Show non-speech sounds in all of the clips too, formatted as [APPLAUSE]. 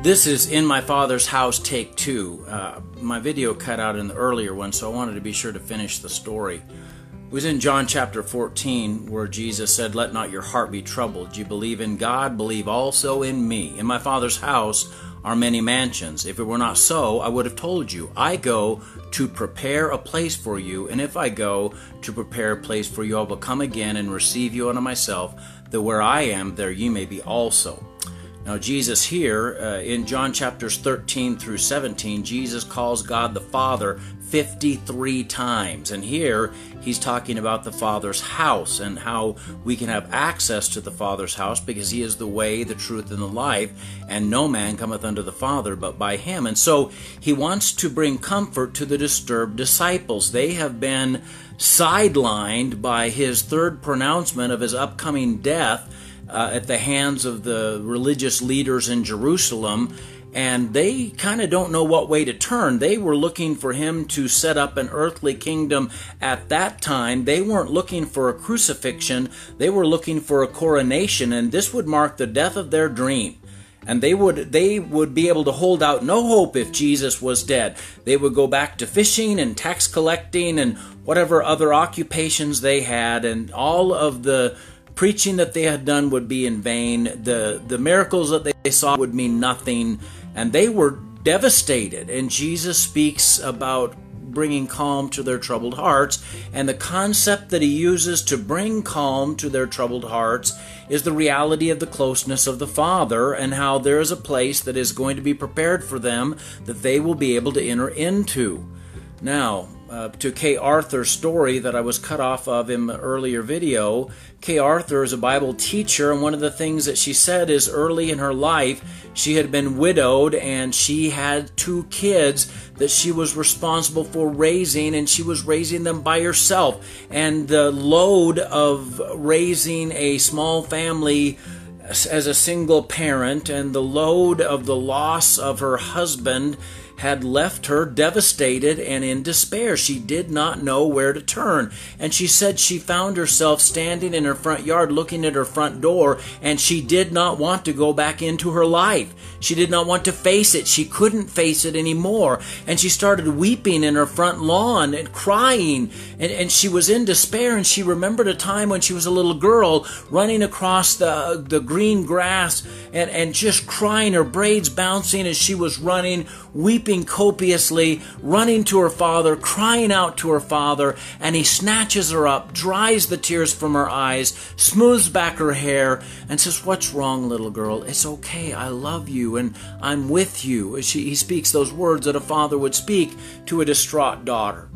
This is In My Father's House, Take Two. Uh, my video cut out in the earlier one, so I wanted to be sure to finish the story. It was in John chapter 14 where Jesus said, Let not your heart be troubled. You believe in God, believe also in me. In my Father's house are many mansions. If it were not so, I would have told you. I go to prepare a place for you, and if I go to prepare a place for you, I will come again and receive you unto myself, that where I am, there ye may be also. Now, Jesus here uh, in John chapters 13 through 17, Jesus calls God the Father 53 times. And here he's talking about the Father's house and how we can have access to the Father's house because he is the way, the truth, and the life, and no man cometh unto the Father but by him. And so he wants to bring comfort to the disturbed disciples. They have been sidelined by his third pronouncement of his upcoming death uh, at the hands of the religious leaders in Jerusalem, and they kind of don't know what way to turn. They were looking for him to set up an earthly kingdom at that time. They weren't looking for a crucifixion, they were looking for a coronation, and this would mark the death of their dream and they would they would be able to hold out no hope if Jesus was dead. They would go back to fishing and tax collecting and whatever other occupations they had and all of the preaching that they had done would be in vain. The, the miracles that they saw would mean nothing. And they were devastated. And Jesus speaks about bringing calm to their troubled hearts. And the concept that he uses to bring calm to their troubled hearts is the reality of the closeness of the Father and how there is a place that is going to be prepared for them that they will be able to enter into. Now, uh, to Kay Arthur's story that I was cut off of in the earlier video. Kay Arthur is a Bible teacher, and one of the things that she said is early in her life, she had been widowed and she had two kids that she was responsible for raising, and she was raising them by herself. And the load of raising a small family as a single parent and the load of the loss of her husband had left her devastated and in despair. She did not know where to turn. And she said she found herself standing in her front yard looking at her front door and she did not want to go back into her life. She did not want to face it. She couldn't face it anymore. And she started weeping in her front lawn and crying. And, and she was in despair. And she remembered a time when she was a little girl running across the, the green grass and, and just crying, her braids bouncing as she was running, weeping copiously, running to her father, crying out to her father. And he snatches her up, dries the tears from her eyes, smooths back her hair, and says, What's wrong, little girl? It's okay. I love you and I'm with you. She, he speaks those words that a father would speak to a distraught daughter.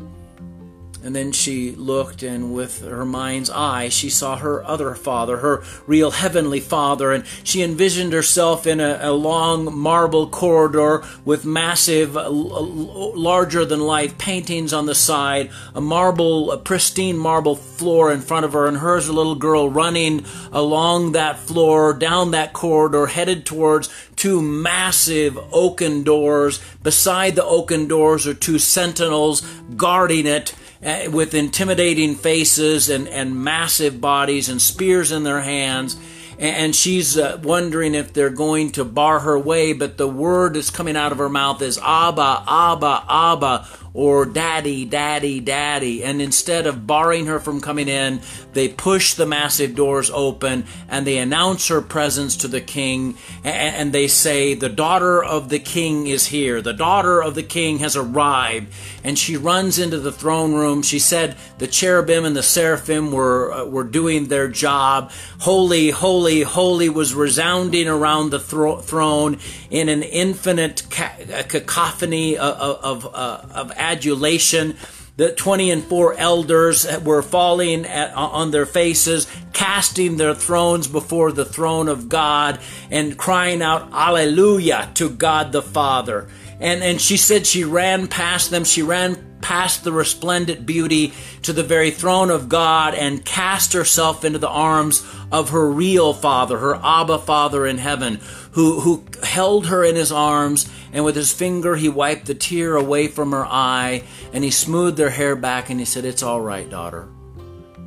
And then she looked, and with her mind's eye, she saw her other father, her real heavenly father, and she envisioned herself in a, a long marble corridor with massive, larger than life paintings on the side, a marble, a pristine marble floor in front of her, and her as a little girl running along that floor, down that corridor, headed towards two massive oaken doors. Beside the oaken doors are two sentinels guarding it uh, with intimidating faces and, and massive bodies and spears in their hands. And she's uh, wondering if they're going to bar her way, but the word that's coming out of her mouth is Abba, Abba, Abba or daddy, daddy, daddy. And instead of barring her from coming in, they push the massive doors open and they announce her presence to the king. And they say, The daughter of the king is here. The daughter of the king has arrived. And she runs into the throne room. She said the cherubim and the seraphim were, uh, were doing their job. Holy, holy, holy was resounding around the thro- throne in an infinite ca- cacophony of, of, of, uh, of adulation. The 20 and 4 elders were falling at, on their faces, casting their thrones before the throne of God, and crying out, Alleluia to God the Father. And, and she said she ran past them. She ran past the resplendent beauty to the very throne of God and cast herself into the arms of her real Father, her Abba Father in heaven, who, who held her in his arms, and with his finger he wiped the tear away from her eye, and he smoothed her hair back, and he said, It's all right, daughter.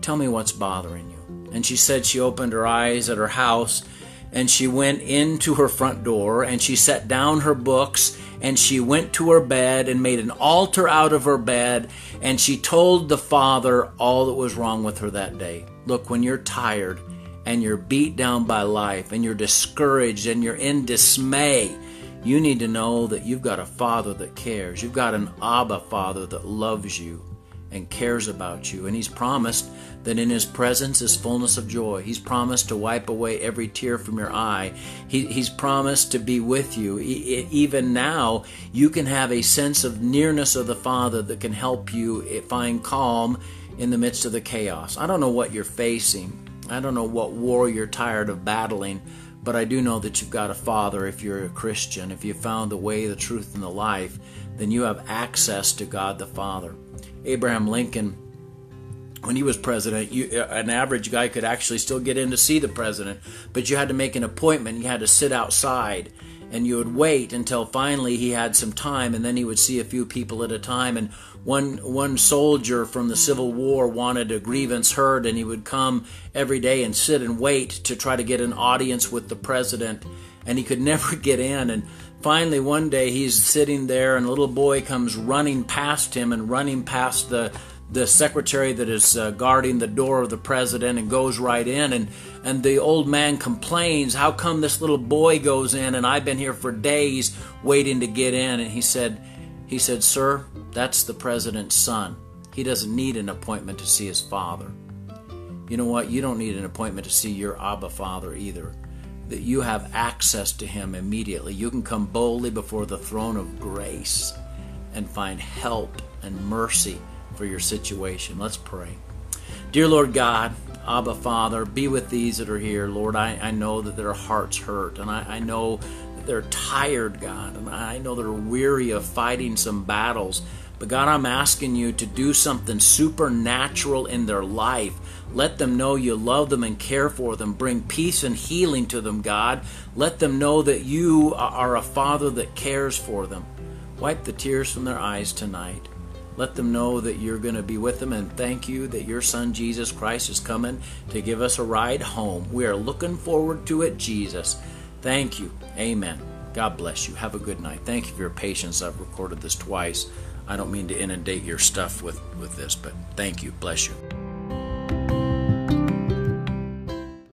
Tell me what's bothering you. And she said she opened her eyes at her house and she went into her front door and she set down her books and she went to her bed and made an altar out of her bed and she told the father all that was wrong with her that day. Look, when you're tired and you're beat down by life and you're discouraged and you're in dismay, you need to know that you've got a father that cares. You've got an Abba father that loves you and cares about you. And He's promised that in His presence is fullness of joy. He's promised to wipe away every tear from your eye. He, he's promised to be with you. even now, you can have a sense of nearness of the Father that can help you find calm in the midst of the chaos. I don't know what you're facing. I don't know what war you're tired of battling, but I do know that you've got a Father if you're a Christian. If you found the way, the truth, and the life, then you have access to God the Father. Abraham Lincoln, when he was president, you, uh, an average guy could actually still get in to see the president, but you had to make an appointment. You had to sit outside and you would wait until finally he had some time and then he would see a few people at a time and one one soldier from the civil war wanted a grievance heard and he would come every day and sit and wait to try to get an audience with the president and he could [LAUGHS] never get in. And finally one day he's sitting there and a little boy comes running past him and running past the the secretary that is uh, guarding the door of the president and goes right in. And and the old man complains how come this little boy goes in? And I've been here for days waiting to get in. And he said he said sir that's the president's son. He doesn't need an appointment to see his father. You know what? You don't need an appointment to see your abba father either that you have access to Him immediately. You can come boldly before the throne of grace and find help and mercy for your situation. Let's pray. Dear Lord God, Abba Father, be with these that are here. Lord, I, I know that their hearts hurt, and I, I know that they're tired, God, and I know they're weary of fighting some battles. But God, I'm asking you to do something supernatural in their life let them know you love them and care for them. Bring peace and healing to them, God. Let them know that you are a Father that cares for them. Wipe the tears from their eyes tonight. Let them know that you're going to be with them and thank you that your Son Jesus Christ is coming to give us a ride home. We are looking forward to it, Jesus. Thank you. Amen. God bless you. Have a good night. Thank you for your patience. I've recorded this twice. I don't mean to inundate your stuff with, with this, but thank you. Bless you.